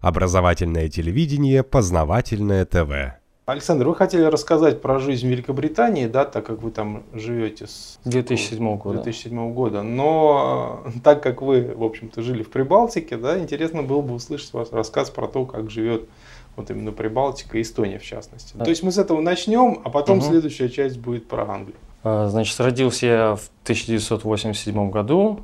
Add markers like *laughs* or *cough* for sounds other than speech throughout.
Образовательное телевидение, познавательное ТВ. Александр, вы хотели рассказать про жизнь в Великобритании, да, так как вы там живете с 2007 года. 2007 года. Но э, так как вы, в общем-то, жили в Прибалтике, да, интересно было бы услышать ваш рассказ про то, как живет вот именно Прибалтика и Эстония в частности. Да. То есть мы с этого начнем, а потом Мгм. следующая часть будет про Англию. А, Значит, родился я в 1987 году.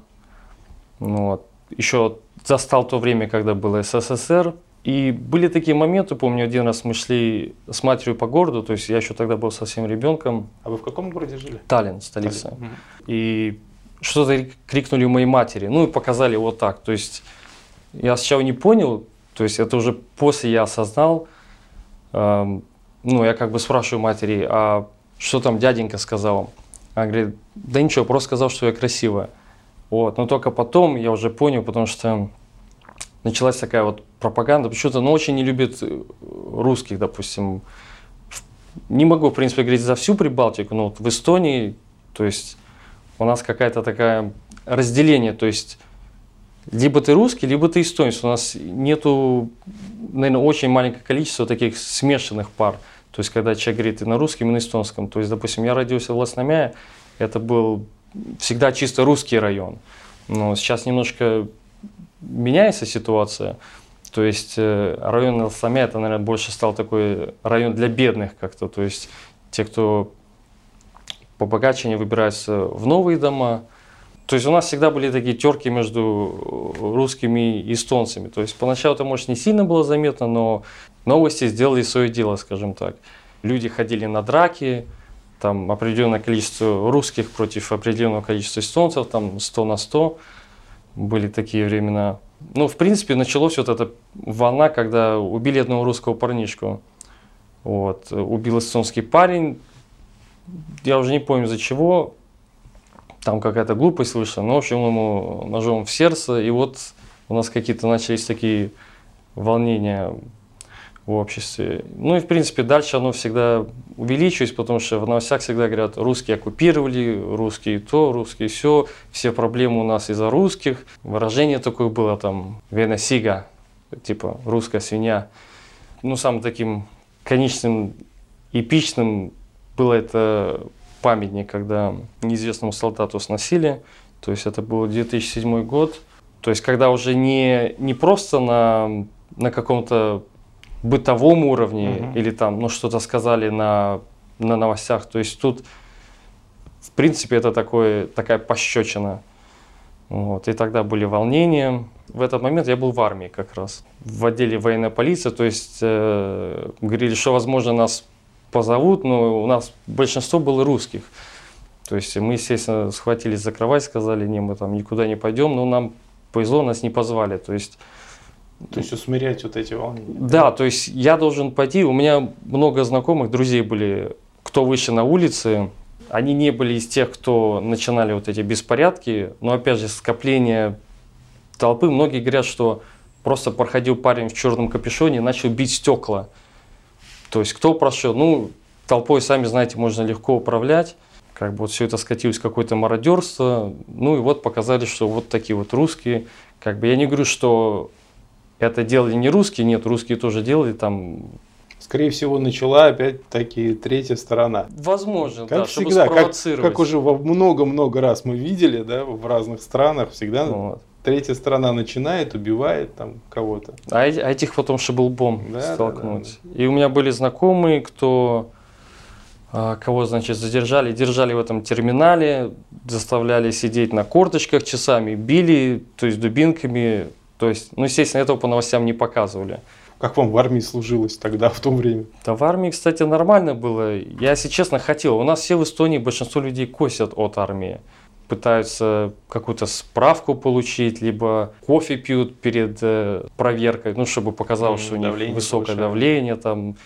Ну, вот. Еще застал то время, когда был СССР. И были такие моменты, помню, один раз мы шли с матерью по городу, то есть я еще тогда был совсем ребенком. А вы в каком городе жили? Таллин, столица. Мгм. И что-то ри- крикнули моей матери, ну и показали вот так. То есть я сначала не понял, то есть это уже после я осознал. Эм, ну, я как бы спрашиваю матери, а что там дяденька сказал? Она говорит, да ничего, просто сказал, что я красивая. Вот. Но только потом я уже понял, потому что началась такая вот пропаганда. Почему-то, ну, очень не любят э, русских, допустим. Не могу, в принципе, говорить за всю Прибалтику, но вот в Эстонии, то есть у нас какая-то такая разделение, то есть либо ты русский, либо ты эстонец. У нас нету, наверное, очень маленькое количество таких смешанных пар. То есть, когда человек говорит и на русском, и на эстонском. То есть, допустим, я родился в Лосномяе, это был всегда чисто русский район. Но сейчас немножко меняется ситуация. То есть э, район Лосномяя, это, наверное, больше стал такой район для бедных как-то. То есть те, кто побогаче, они выбираются в новые дома. То есть у нас всегда были такие терки между русскими и эстонцами. То есть поначалу это, может, не сильно было заметно, но новости сделали свое дело, скажем так. Люди ходили на драки, там определенное количество русских против определенного количества эстонцев, там 100 на 100. Были такие времена. Ну, в принципе, началась вот эта волна, когда убили одного русского парнишку. Вот. Убил эстонский парень. Я уже не помню за чего. Там какая-то глупость вышла. Но, в общем, ему ножом в сердце. И вот у нас какие-то начались такие волнения в обществе. Ну и, в принципе, дальше оно всегда увеличивается, потому что в новостях всегда говорят, русские оккупировали, русские то, русские все, все проблемы у нас из-за русских. Выражение такое было там, вена сига, типа русская свинья. Ну, самым таким конечным, эпичным было это памятник, когда неизвестному солдату сносили. То есть это был 2007 год. То есть когда уже не, не просто на, на каком-то бытовом уровне Мгм. или там, ну, что-то сказали на, на новостях. То есть тут, в принципе, это такое, такая пощечина. Вот. И тогда были волнения. В этот момент я был в армии как раз, в отделе военной полиции. То есть э, говорили, что, возможно, нас позовут, но у нас большинство было русских. То есть мы, естественно, схватились за кровать, сказали, не, мы там никуда не пойдем, но нам повезло, нас не позвали. То есть То есть усмирять вот эти волнения. да, то есть я должен пойти. У меня много знакомых, друзей были, кто выше на улице. Они не были из тех, кто начинали вот эти беспорядки. Но опять же, скопление толпы. Многие говорят, что просто проходил парень в черном капюшоне и начал бить стекла. То есть кто прошел? Ну, толпой, сами знаете, можно легко управлять. Как бы вот все это скатилось в какое-то мародерство. Ну и вот показали, что вот такие вот русские. Как бы я не говорю, что это делали не русские, нет, русские тоже делали там. Скорее всего, начала опять-таки третья сторона. Возможно, Как да, чтобы всегда, как, спровоцировать. как уже во много-много раз мы видели, да, в разных странах, всегда Вот. третья сторона начинает, убивает там кого-то. А, а этих потом шибулбом Да, да, столкнуть. И у меня были знакомые, кто а, кого, значит, задержали, держали в этом терминале, заставляли сидеть на корточках часами, били, то есть дубинками. То есть, ну, естественно, этого по новостям не показывали. Как вам в армии служилось тогда, в то время? Да в армии, кстати, нормально было. Я, если честно, хотел. У нас все в Эстонии, большинство людей косят от армии. Пытаются какую-то справку получить, либо кофе пьют перед э, проверкой, ну, чтобы показалось, М, что у них давление высокое повышают. давление, там,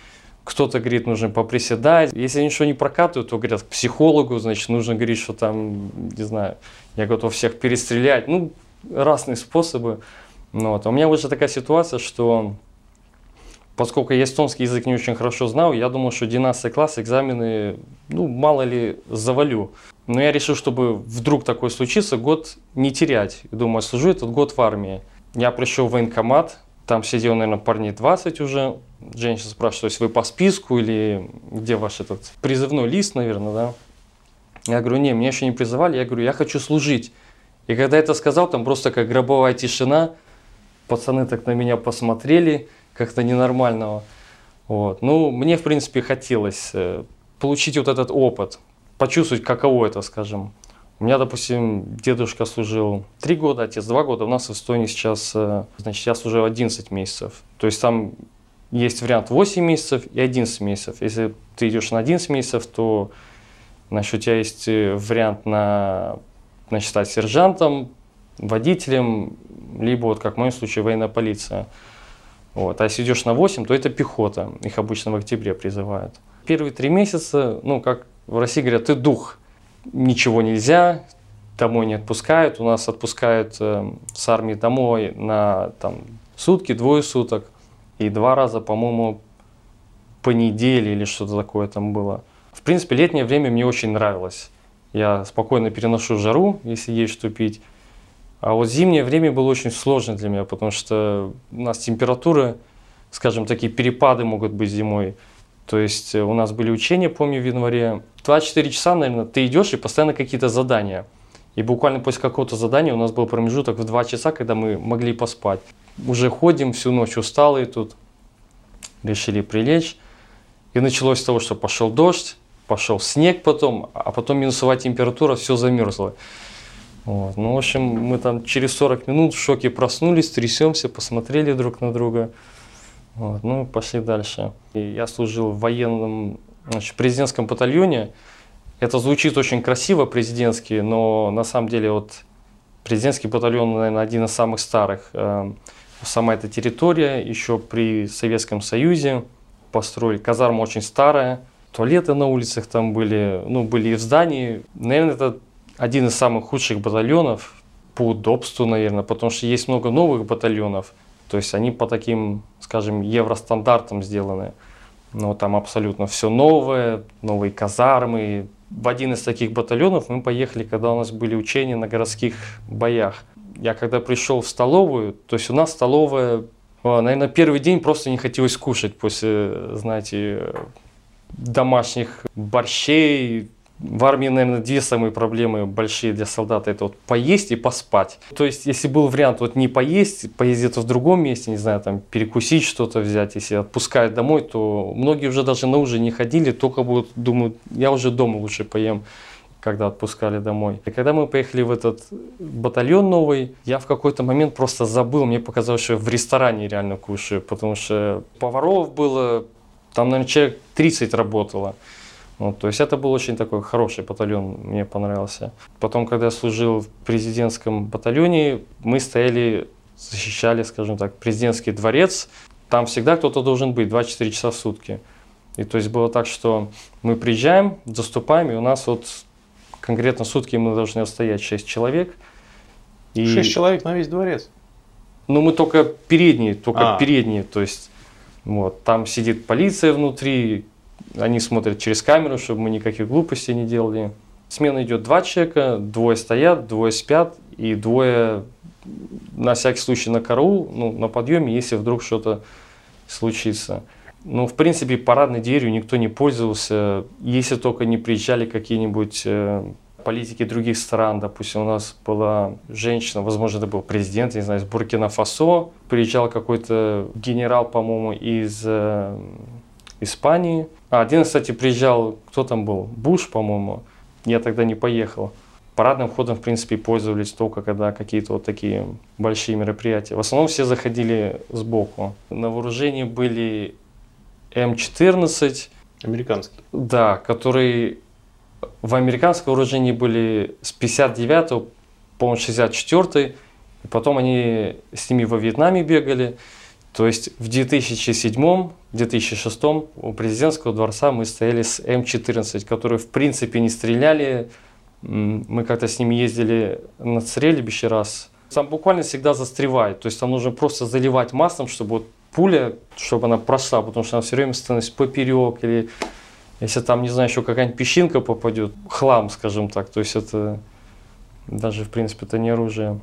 кто-то говорит, нужно поприседать. Если ничего не прокатывают, то говорят к психологу, значит, нужно говорить, что там, не знаю, я готов всех перестрелять. Ну, разные способы. Ну, вот. А у меня уже такая ситуация, что поскольку я эстонский язык не очень хорошо знал, я думал, что 12 класс экзамены, ну, мало ли, завалю. Но я решил, чтобы вдруг такое случится, год не терять. Думаю, служу этот год в армии. Я пришел в военкомат, Там сидел, наверное, парней 20 уже. Женщина спрашивает, то есть вы по списку или где ваш этот призывной лист, наверное, да? Я говорю, не, меня еще не призывали. Я говорю, я хочу служить. И когда это сказал, там просто как гробовая тишина. Пацаны так на меня посмотрели, как-то ненормального. Вот. Ну, мне, в принципе, хотелось э, получить вот этот опыт, почувствовать, каково это, скажем. У меня, допустим, дедушка служил 3 года, отец 2 года. У нас в Эстонии сейчас, э, значит, я служил 11 месяцев. То есть там есть вариант 8 месяцев и 11 месяцев. Если ты идешь на 11 месяцев, то значит, у тебя есть э, вариант на значит, стать сержантом, водителем, либо, вот как в моем случае, военная полиция. Вот. А если идешь на 8, то это пехота. Их обычно в октябре призывают. Первые три месяца, ну, как в России говорят, ты дух ничего нельзя, домой не отпускают. У нас отпускают э, с армии домой на там, сутки, двое суток. И два раза, по-моему, по неделе или что-то такое там было. В принципе, летнее время мне очень нравилось. Я спокойно переношу жару, если есть что пить. А вот зимнее время было очень сложно для меня, потому что у нас температура, скажем, такие перепады могут быть зимой. То есть э, у нас были учения, помню, в январе. 24 часа, наверное, ты идешь и постоянно какие-то задания. И буквально после какого-то задания у нас был промежуток в 2 часа, когда мы могли поспать. Уже ходим всю ночь усталые тут, решили прилечь. И началось с того, что пошел дождь, пошел снег потом, а потом минусовая температура, все замерзло. Вот. Ну, в общем, мы там через 40 минут в шоке проснулись, трясемся, посмотрели друг на друга. Вот, ну, пошли дальше. И я служил в военном, значит, президентском батальоне. Это звучит очень красиво, президентский, но на самом деле вот президентский батальон, наверное, один из самых старых. Эм, сама эта территория еще при Советском Союзе построили. Казарма очень старая, туалеты на улицах там были, ну, были и в здании. Наверное, это один из самых худших батальонов по удобству, наверное, потому что есть много новых батальонов, то есть они по таким, скажем, евростандартам сделаны. Но там абсолютно все новое, новые казармы. В один из таких батальонов мы поехали, когда у нас были учения на городских боях. Я когда пришел в столовую, то есть у нас столовая, а, наверное, первый день просто не хотелось кушать после, знаете, домашних борщей, в армии, наверное, две самые проблемы большие для солдата. Это вот поесть и поспать. То есть, если был вариант вот не поесть, поесть где-то в другом месте, не знаю, там перекусить что-то взять, если отпускают домой, то многие уже даже на ужин не ходили, только будут думают, я уже дома лучше поем когда отпускали домой. И когда мы поехали в этот батальон новый, я в какой-то момент просто забыл, мне показалось, что я в ресторане реально кушаю, потому что поваров было, там, наверное, человек 30 работало. Вот, то есть это был очень такой хороший батальон, мне понравился. Потом, когда я служил в президентском батальоне, мы стояли, защищали, скажем так, президентский дворец. Там всегда кто-то должен быть 24 часа в сутки. И то есть было так, что мы приезжаем, заступаем, и у нас вот конкретно сутки мы должны стоять 6 человек. И... 6 человек на весь дворец? Ну, мы только передние, только а. передние, то есть вот, там сидит полиция внутри, они смотрят через камеру, чтобы мы никаких глупостей не делали. Смена идет два человека, двое стоят, двое спят, и двое на всякий случай на караул, ну, на подъеме, если вдруг что-то случится. Ну, в принципе, парадной дверью никто не пользовался, если только не приезжали какие-нибудь э, политики других стран. Допустим, у нас была женщина, возможно, это был президент, не знаю, из Буркина-Фасо. Приезжал какой-то генерал, по-моему, из э, Испании. А один, кстати, приезжал, кто там был? Буш, по-моему. Я тогда не поехал. Парадным входом, в принципе, пользовались только когда какие-то вот такие большие мероприятия. В основном все заходили сбоку. На вооружении были М14. Американский. Да, которые в американском вооружении были с 59 по 64 и потом они с ними во Вьетнаме бегали. То есть в 2007-2006 у президентского дворца мы стояли с М14, которые в принципе не стреляли. Мы как-то с ними ездили на стрельбище раз. Там буквально всегда застревает. То есть там нужно просто заливать маслом, чтобы вот пуля, чтобы она прошла, потому что она все время становится поперек или если там, не знаю, еще какая-нибудь песчинка попадет, хлам, скажем так. То есть это даже, в принципе, это не оружие.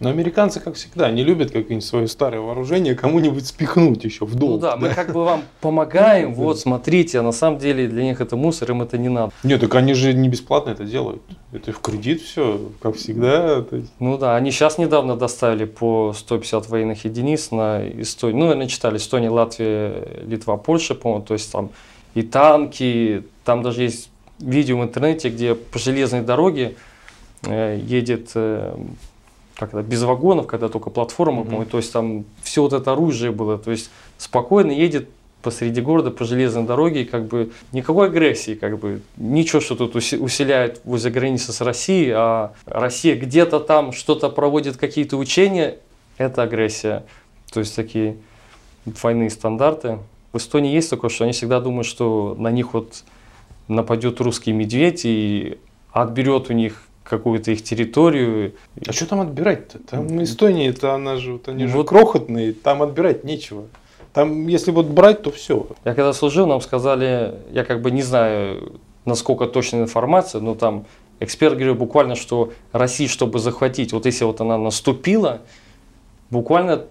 Но американцы, как всегда, они любят какое-нибудь свое старое вооружение кому-нибудь спихнуть еще в долг. Ну да, мы как бы вам помогаем, вот смотрите, а на самом деле для них это мусор, им это не надо. Нет, так они же не бесплатно это делают. Это в кредит все, как всегда. Ну да, они сейчас недавно доставили по 150 военных единиц на Эстонию. Ну, наверное, читали Эстония, Латвия, Литва, Польша, по-моему. То есть там и танки, там даже есть видео в интернете, где по железной дороге э, едет э, как это, без вагонов, когда только платформа, по-моему, то есть там все вот это оружие было, то есть спокойно едет посреди города по железной дороге, и как бы никакой агрессии, как бы ничего, что тут уси- усиляет возле границы с Россией, а Россия где-то там что-то проводит, какие-то учения, это агрессия. То есть такие двойные стандарты. В Эстонии есть такое, что они всегда думают, что на них вот нападет русский медведь и отберет у них какую-то их территорию. А что там отбирать-то? Там Эстония, это она же, вот они же Вот. крохотные, там отбирать нечего. Там, если вот брать, то все. Я когда служил, нам сказали, я как бы не знаю, насколько точная информация, но там эксперт говорил буквально, что Россия, чтобы захватить, вот если вот она наступила, буквально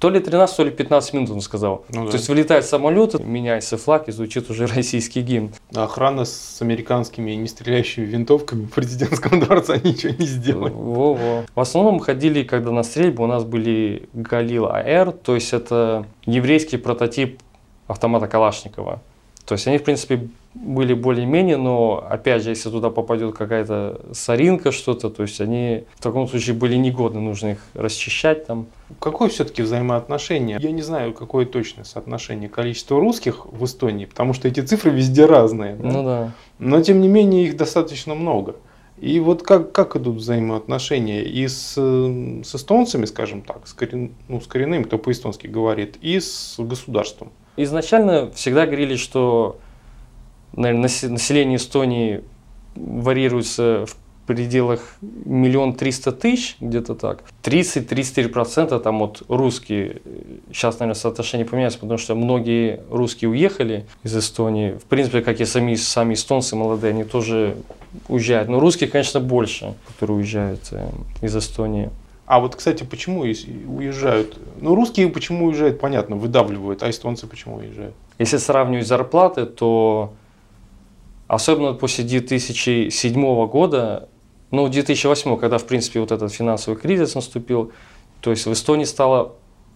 то ли 13, то ли 15 минут, он сказал. Ну да. То есть вылетает самолет, меняется флаг и звучит уже *laughs* российский гимн. Охрана с американскими нестреляющими винтовками в президентском *laughs* дворце ничего не сделает. Во-во. В основном ходили, когда на стрельбу, у нас были Галил АР, то есть это еврейский прототип автомата Калашникова. То есть они, в принципе, были более-менее, но, опять же, если туда попадет какая-то соринка, что-то, то есть они в таком случае были негодны, нужно их расчищать там. Какое все-таки взаимоотношение? Я не знаю, какое точное соотношение количества русских в Эстонии, потому что эти цифры везде разные. да? Ну да. Но тем не менее их достаточно много. И вот как, как идут взаимоотношения и с, с эстонцами, скажем так, с, корен- ну, с коренными, кто по-эстонски говорит, и с государством. Изначально всегда говорили, что наверное, насе- население Эстонии варьируется в пределах миллион триста тысяч, где-то так. 30-34% там вот русские. Сейчас, наверное, соотношение поменяется, потому что многие русские уехали из Эстонии. В принципе, как и сами, сами эстонцы молодые, они тоже уезжают. Но русских, конечно, больше, которые уезжают э, из Эстонии. А вот, кстати, почему уезжают? Ну, русские почему уезжают, понятно, выдавливают, а эстонцы почему уезжают? Если сравнивать зарплаты, то особенно после 2007 года, ну, 2008, когда, в принципе, вот этот финансовый кризис наступил, то есть в Эстонии стало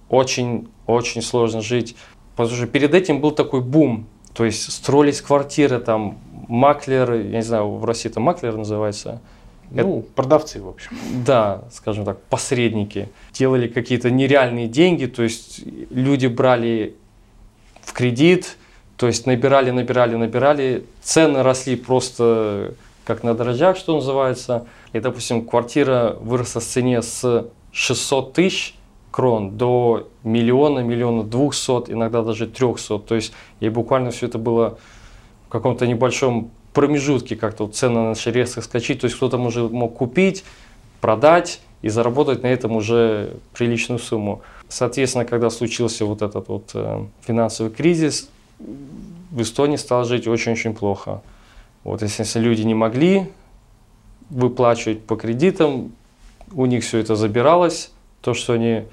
очень-очень сложно жить. Потому что перед этим был такой бум, то есть строились квартиры, там, маклер, я не знаю, в России это маклер называется, Ну, продавцы, в общем. да, скажем так, посредники делали какие-то нереальные деньги, то есть люди брали в кредит, то есть набирали, набирали, набирали, цены росли просто как на дрожжах, что называется. И, допустим, квартира выросла в цене с 600 тысяч крон до миллиона, миллиона двухсот, иногда даже трехсот. То есть и буквально все это было в каком-то небольшом промежутке как-то вот цены начали резко скачать. То есть кто-то может, мог купить, продать и заработать на этом уже приличную сумму. Соответственно, когда случился вот этот вот э, финансовый кризис, в Эстонии стало жить очень-очень плохо. Вот если, если люди не могли выплачивать по кредитам, у них все это забиралось, то, что они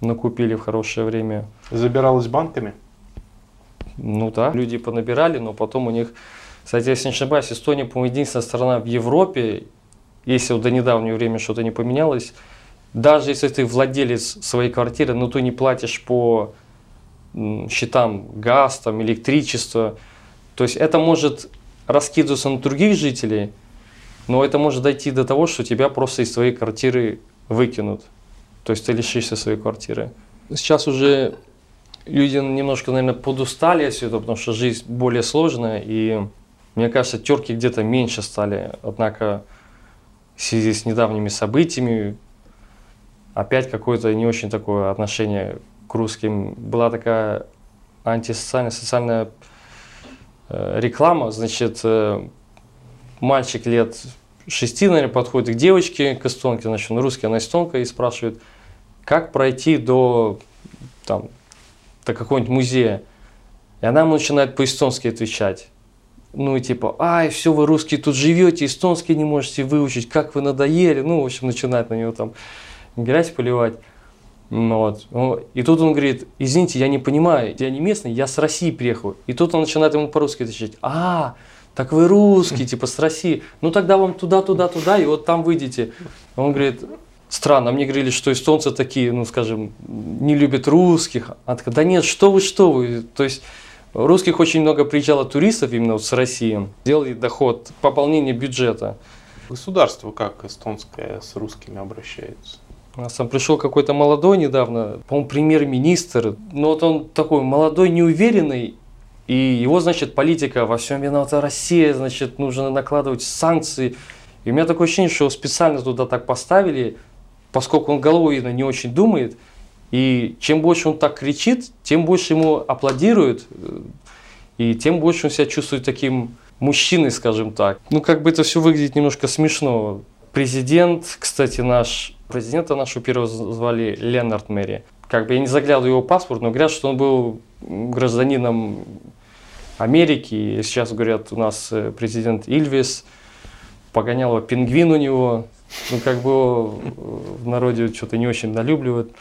накупили в хорошее время. Забиралось банками. Ну да, люди понабирали, но потом у них, кстати, если не ошибаюсь, Эстония, по-моему, единственная страна в Европе, если вот до недавнего времени что-то не поменялось, даже если ты владелец своей квартиры, но ты не платишь по счетам газ, там, электричество, то есть это может раскидываться на других жителей, но это может дойти до того, что тебя просто из твоей квартиры выкинут. То есть ты лишишься своей квартиры. Сейчас уже люди немножко, наверное, подустали от всего этого, потому что жизнь более сложная, и мне кажется, терки где-то меньше стали. Однако в связи с недавними событиями опять какое-то не очень такое отношение к русским. Была такая антисоциальная социальная э, реклама, значит, э, мальчик лет шести, наверное, подходит к девочке, к эстонке, значит, он русский, она эстонка, и спрашивает, как пройти до, там, до какого-нибудь музея. И она ему начинает по-эстонски отвечать. Ну и типа, ай, все, вы русские тут живете, эстонский не можете выучить, как вы надоели. Ну, в общем, начинает на него там грязь поливать. Ну Вот. Ну, И тут он говорит, извините, я не понимаю, я не местный, я с России приехал. И тут он начинает ему по-русски отвечать, а, так вы русский, *laughs* типа с России. Ну тогда вам туда, туда, туда, и вот там выйдете. Он говорит, странно, мне говорили, что эстонцы такие, ну скажем, не любят русских. Она такая, да нет, что вы, что вы. То есть русских очень много приезжало туристов именно вот с России. Делали доход, пополнение бюджета. Государство как эстонское с русскими обращается? У нас там пришел какой-то молодой недавно, по-моему, премьер-министр. Но вот он такой молодой, неуверенный, и его, значит, политика во всем виновата Россия, значит, нужно накладывать санкции. И у меня такое ощущение, что его специально туда так поставили, поскольку он головой не очень думает. И чем больше он так кричит, тем больше ему аплодируют, э, и тем больше он себя чувствует таким мужчиной, скажем так. Ну, как бы это все выглядит немножко смешно. Президент, кстати, наш, президента нашего первого звали Ленард Мэри. Как бы я не заглядывал его паспорт, но говорят, что он был гражданином Америки. И сейчас говорят, у нас э, президент Ильвис, погонял его пингвин у него. Ну, как бы его в народе что-то не очень налюбливают.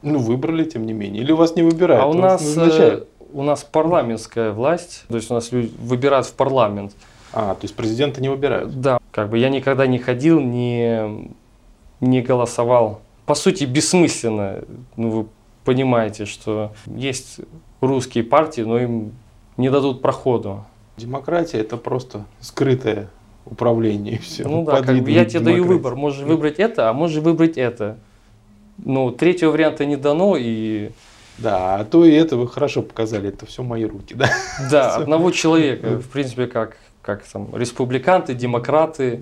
Ну, выбрали, тем не менее. Или вас не выбирают? А у нас, э, у нас парламентская власть, то есть у нас люди выбирают в парламент. А, то есть президента не выбирают? Да, как бы я никогда не ходил, не, не голосовал. По сути, бессмысленно. Ну, вы понимаете, что есть русские партии, но им не дадут проходу. Демократия это просто скрытое управление и все. ну да, как бы я тебе даю выбор. Можешь выбрать это, а можешь выбрать это. Ну, третьего варианта не дано, и Да, а то и это вы хорошо показали, это все мои руки, да. да, *laughs* одного человека, в принципе, как, как там, республиканты, демократы.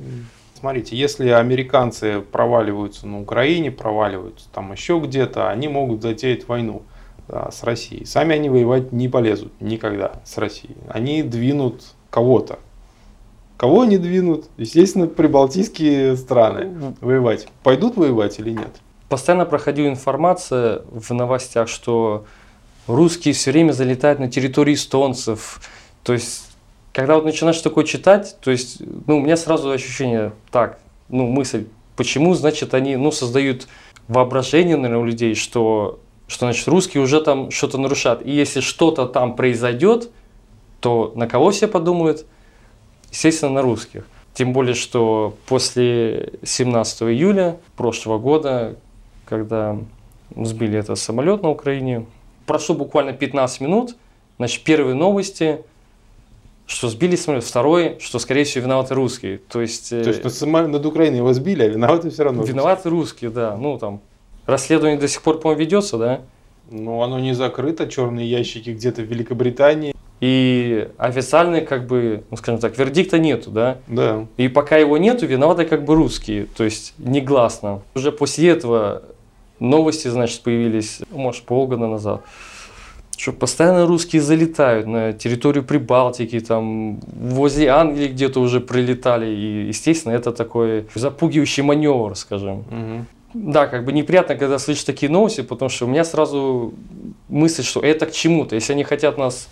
Смотрите, если американцы проваливаются на Украине, проваливаются там еще где-то, они могут затеять войну да, с Россией. Сами они воевать не полезут никогда с Россией. Они двинут кого-то. Кого они двинут? Естественно, прибалтийские страны воевать. Пойдут воевать или нет? Постоянно проходила информация в новостях, что русские все время залетают на территорию эстонцев. То есть, когда вот начинаешь такое читать, то есть, ну, у меня сразу ощущение, так, ну, мысль, почему, значит, они, ну, создают воображение, наверное, у людей, что, что, значит, русские уже там что-то нарушают. И если что-то там произойдет, то на кого все подумают? Естественно, на русских. Тем более, что после 17 июля прошлого года, когда сбили этот самолет на Украине, прошло буквально 15 минут, значит, первые новости, что сбили самолет, второе, что, скорее всего, виноваты русские. То есть, э, То есть над, сама- над Украиной его сбили, а виноваты все равно. виноваты русские, да. Ну, там, расследование до сих пор, по-моему, ведется, да? Ну, оно не закрыто, черные ящики где-то в Великобритании. И официально, как бы, ну, скажем так, вердикта нету, да? Да. И пока его нету, виноваты как бы русские, то есть негласно. Уже после этого новости, значит, появились, может, полгода назад, что постоянно русские залетают на территорию Прибалтики, там, возле Англии где-то уже прилетали. И, естественно, это такой запугивающий маневр, скажем. Мгм. Да, как бы неприятно, когда слышишь такие новости, потому что у меня сразу мысль, что это к чему-то. Если они хотят нас,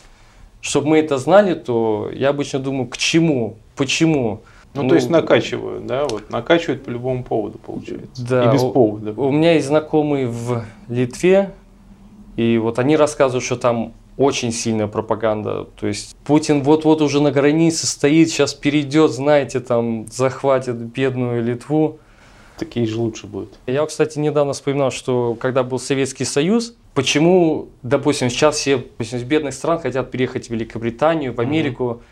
чтобы мы это знали, то я обычно думаю, к чему, почему. Ну, то есть накачивают, да, вот накачивают по любому поводу, получается. Да, И без у- повода. У меня есть знакомые в Литве, и вот они рассказывают, что там очень сильная пропаганда. То есть Путин вот-вот уже на границе стоит, сейчас перейдет, знаете, там захватит бедную Литву. Такие же лучше будет. Я, кстати, недавно вспоминал, что когда был Советский Союз, почему, допустим, сейчас все допустим, из бедных стран хотят переехать в Великобританию, в Америку,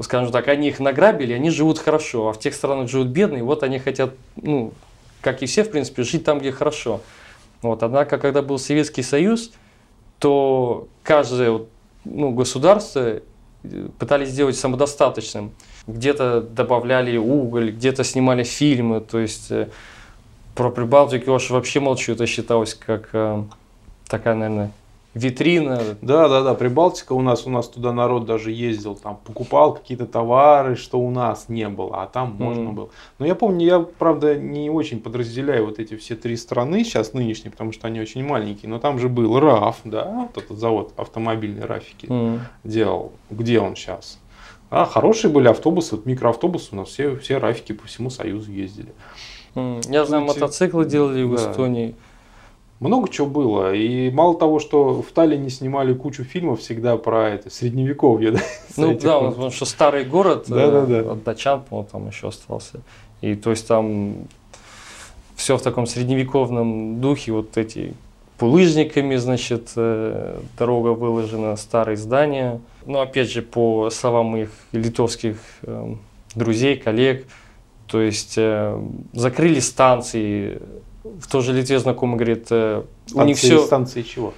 скажем так, они их награбили, они живут хорошо, а в тех странах живут бедные, вот они хотят, ну, как и все, в принципе, жить там, где хорошо. Вот, однако, когда был Советский Союз, то каждое ну, государство э, пытались сделать самодостаточным. Где-то добавляли уголь, где-то снимали фильмы. То есть э, про Прибалтику уж вообще молчу. Это считалось как э, такая, наверное, витрина. Да, да, да, Прибалтика у нас, у нас туда народ даже ездил, там покупал какие-то товары, что у нас не было, а там можно Мгм. было. Но я помню, я, правда, не очень подразделяю вот эти все три страны сейчас нынешние, потому что они очень маленькие, но там же был РАФ, да, вот этот завод автомобильной Рафики М. делал. Где он сейчас? А, хорошие были автобусы, вот микроавтобусы у нас все, все Рафики по всему Союзу ездили. М, Я знаю, мотоциклы делали в Да. Эстонии. Много чего было. И мало того, что в Таллине снимали кучу фильмов всегда про это, средневековье, *laughs* да? Ну да, вот. потому что старый город, э, Да-да-да. от датчан, по-моему, там еще остался. И то есть там все в таком средневековном духе, вот эти булыжниками, значит, э, дорога выложена, старые здания. Но опять же, по словам моих литовских э, друзей, коллег, то есть э, закрыли станции, в той же Литве знакомый говорит, э, у них Станции- все, Станции чего?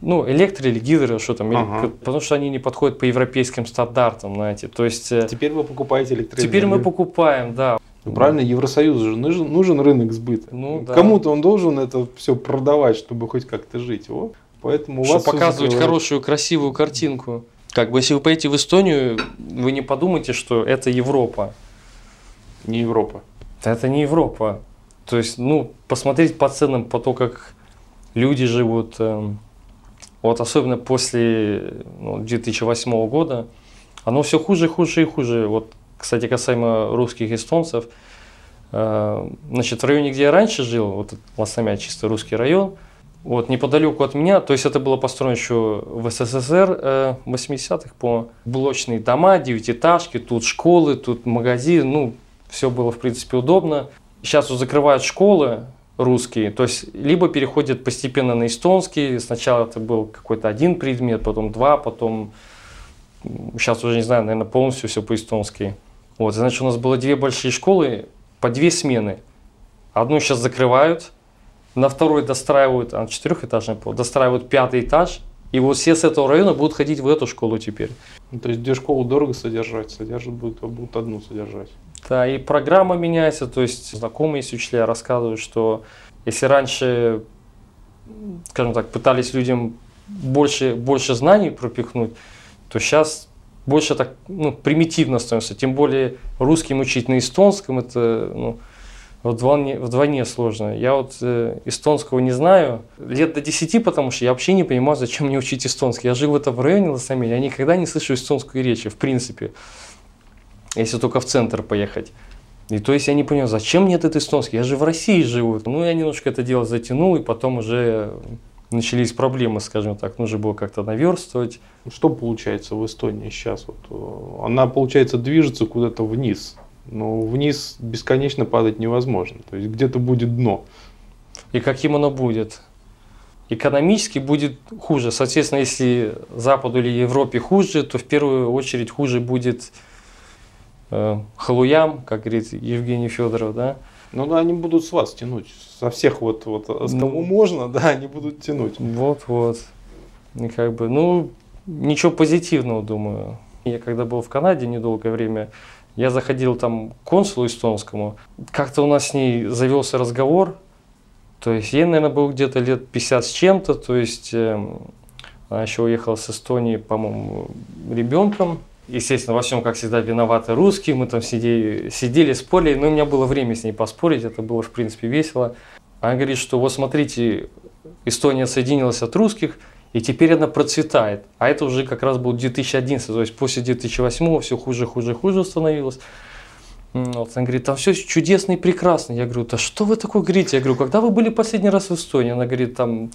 ну, электро или гидро, что там, Ага. потому что они не подходят по европейским стандартам, знаете. То есть э, Теперь вы покупаете электроэнергию. теперь мы покупаем, да. Ну, Правильно, Евросоюзу же нужен, нужен рынок сбыта. Ну, да. Кому-то он должен это все продавать, чтобы хоть как-то жить. О, поэтому у вас показывать хорошую, красивую картинку. Как бы, если вы поедете в Эстонию, вы не подумайте, что это Европа. Не Европа. Это не Европа. То есть, ну, посмотреть по ценам, по то, как люди живут, эм, вот особенно после ну, 2008 года, оно все хуже, хуже и хуже. Вот, кстати, касаемо русских эстонцев, э, значит, в районе, где я раньше жил, вот Лосомя, чисто русский район, вот неподалеку от меня, то есть это было построено еще в СССР э, 80-х, по блочные дома, девятиэтажки, тут школы, тут магазин, ну, все было, в принципе, удобно. Сейчас закрывают школы русские, то есть либо переходят постепенно на эстонский, сначала это был какой-то один предмет, потом два, потом сейчас уже не знаю, наверное, полностью все по-эстонски. Вот, значит, у нас было две большие школы по две смены. Одну сейчас закрывают, на второй достраивают, а четырехэтажный пол, достраивают пятый этаж, и вот все с этого района будут ходить в эту школу теперь. То есть, где школу дорого содержать, содержат будут, будут одну содержать. Да, и программа меняется, то есть знакомые есть учителя рассказывают, что если раньше, скажем так, пытались людям больше, больше знаний пропихнуть, то сейчас больше так ну, примитивно становится. Тем более русским учить на эстонском это ну, вдвойне, вдвойне сложно. Я вот э, эстонского не знаю лет до 10, потому что я вообще не понимаю, зачем мне учить эстонский. Я жил в этом районе Лос-Амель, я никогда не слышу эстонской речи, в принципе если только в центр поехать. И то есть я не понял, зачем мне этот эстонский? Я же в России живу. Ну, я немножко это дело затянул, и потом уже начались проблемы, скажем так. Нужно было как-то наверстывать. Ну, Что получается в Эстонии сейчас? Вот, э, она, получается, движется куда-то вниз. Но вниз бесконечно падать невозможно. То есть где-то будет дно. И каким оно будет? Экономически будет хуже. Соответственно, если Западу или Европе хуже, то в первую очередь хуже будет э, халуям, как говорит Евгений Федоров, да? Ну да, они будут с вас тянуть. Со всех вот, вот с кого Ну. можно, да, они будут тянуть. Вот-вот. И как бы, ну, ничего позитивного, думаю. Я когда был в Канаде недолгое время, я заходил там к консулу эстонскому. Как-то у нас с ней завелся разговор. То есть ей, наверное, был где-то лет 50 с чем-то. То есть эм, она еще уехала с Эстонии, по-моему, ребенком. Естественно, во всем, как всегда, виноваты русские. Мы там сидели, сидели, спорили. Но у меня было время с ней поспорить. Это было, в принципе, весело. Она говорит, что вот смотрите, Эстония соединилась от русских, и теперь она процветает. А это уже как раз был 2011, то есть после 2008 все хуже, хуже, хуже становилось. Вот, она говорит, там все чудесно и прекрасно. Я говорю, да что вы такое говорите? Я говорю, когда вы были последний раз в Эстонии? Она говорит, там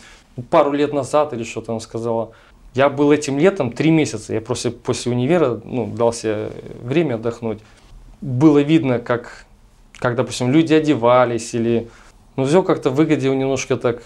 пару лет назад или что-то она сказала. Я был этим летом три месяца. Я просто после универа ну, дал себе время отдохнуть. Было видно, как, как, допустим, люди одевались или... Ну, все как-то выглядело немножко так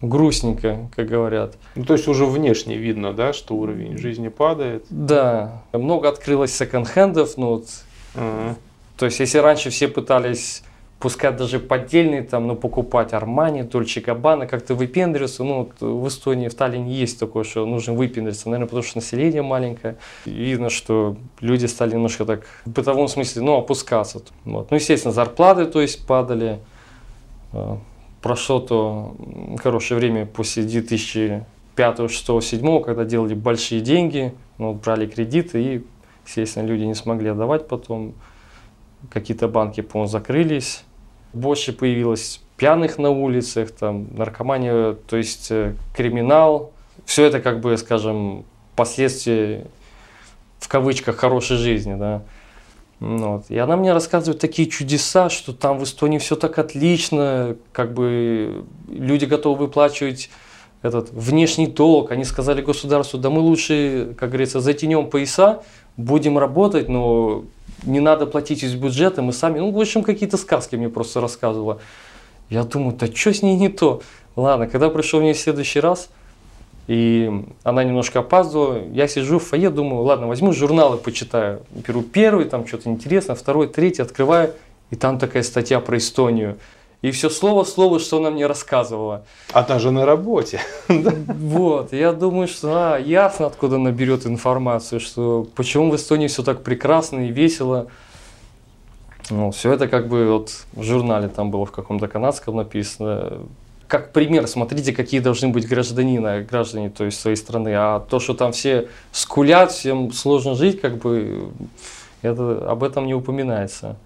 грустненько, как говорят. Ну, то есть уже внешне видно, да, что уровень жизни падает. Да, много открылось секонд-хендов, ну вот, Ага. то есть если раньше все пытались пускать даже поддельные там, ну, покупать Армани, Дольче Габбана, как-то выпендриваться, ну, вот в Эстонии, в Таллине есть такое, что нужно выпендриться, наверное, потому что население маленькое. И видно, что люди стали немножко так, в бытовом смысле, ну, опускаться. Вот. Ну, естественно, зарплаты, то есть, падали. Э, Прошло то хорошее время после 2005, 2006, 2007, когда делали большие деньги, ну, брали кредиты и, естественно, люди не смогли отдавать потом. Какие-то банки, по-моему, закрылись. Больше появилось пьяных на улицах, там, наркомания, то есть э, криминал. Все это, как бы, скажем, последствия в кавычках хорошей жизни, да. Ну Вот. И она мне рассказывает такие чудеса, что там в Эстонии все так отлично, как бы люди готовы выплачивать этот внешний долг. Они сказали государству, да мы лучше, как говорится, затянем пояса, будем работать, но не надо платить из бюджета, мы сами, ну, в общем, какие-то сказки мне просто рассказывала. Я думаю, да что с ней не то? Ладно, когда пришел в ней в следующий раз, и она немножко опаздывала, я сижу в фойе, думаю, ладно, возьму журналы, почитаю. Беру первый, там что-то интересное, второй, третий, открываю, и там такая статья про Эстонию. И все слово слово, что она мне рассказывала. Она же на работе. *laughs* Вот, я думаю, что а, ясно, откуда она берет информацию, что почему в Эстонии все так прекрасно и весело. Ну, все это как бы вот в журнале там было в каком-то канадском написано. Как пример, смотрите, какие должны быть гражданины, граждане то есть своей страны. А то, что там все скулят, всем сложно жить, как бы это, об этом не упоминается.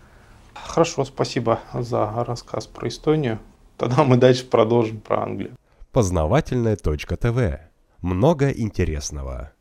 Хорошо, спасибо за рассказ про Эстонию. Тогда мы дальше продолжим про Англию. Познавательная точка ТВ. Много интересного.